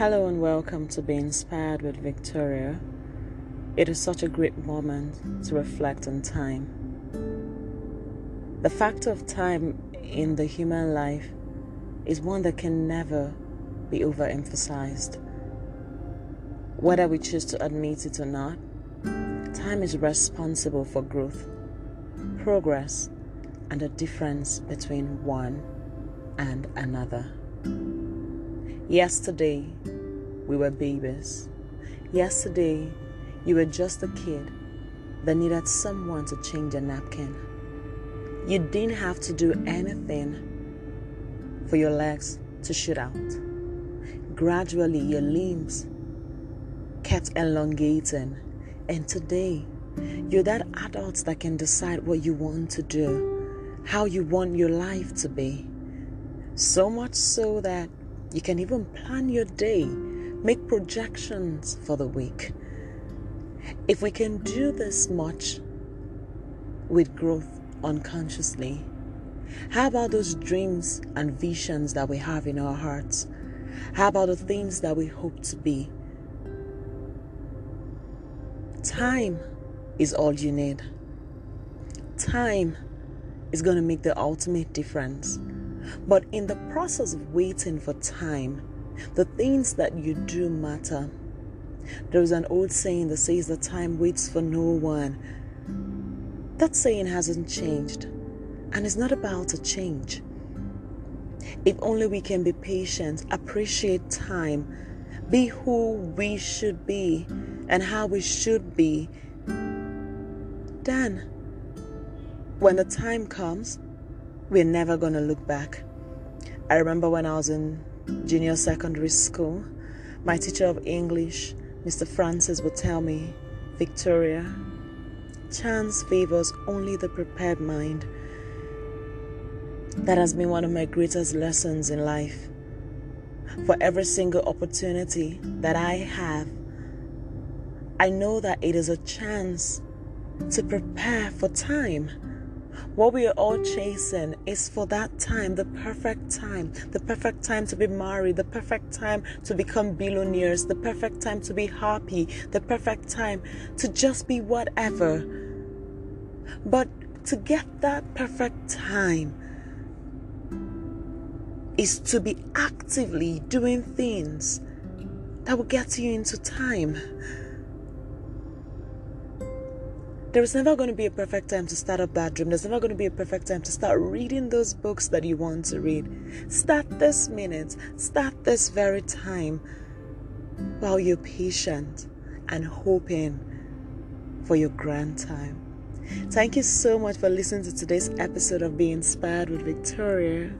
Hello and welcome to Be Inspired with Victoria. It is such a great moment to reflect on time. The factor of time in the human life is one that can never be overemphasized. Whether we choose to admit it or not, time is responsible for growth, progress, and the difference between one and another. Yesterday, we were babies. Yesterday, you were just a kid that needed someone to change a napkin. You didn't have to do anything for your legs to shoot out. Gradually, your limbs kept elongating, and today, you're that adult that can decide what you want to do, how you want your life to be. So much so that you can even plan your day, make projections for the week. If we can do this much with growth unconsciously, how about those dreams and visions that we have in our hearts? How about the things that we hope to be? Time is all you need. Time is going to make the ultimate difference. But in the process of waiting for time, the things that you do matter. There's an old saying that says that time waits for no one. That saying hasn't changed, and it's not about to change. If only we can be patient, appreciate time, be who we should be and how we should be, then when the time comes, we're never going to look back. I remember when I was in junior secondary school, my teacher of English, Mr. Francis, would tell me, Victoria, chance favors only the prepared mind. That has been one of my greatest lessons in life. For every single opportunity that I have, I know that it is a chance to prepare for time what we are all chasing is for that time, the perfect time, the perfect time to be married, the perfect time to become billionaires, the perfect time to be happy, the perfect time to just be whatever. But to get that perfect time is to be actively doing things that will get you into time. There is never going to be a perfect time to start up that dream. There's never going to be a perfect time to start reading those books that you want to read. Start this minute, start this very time while you're patient and hoping for your grand time. Thank you so much for listening to today's episode of Be Inspired with Victoria.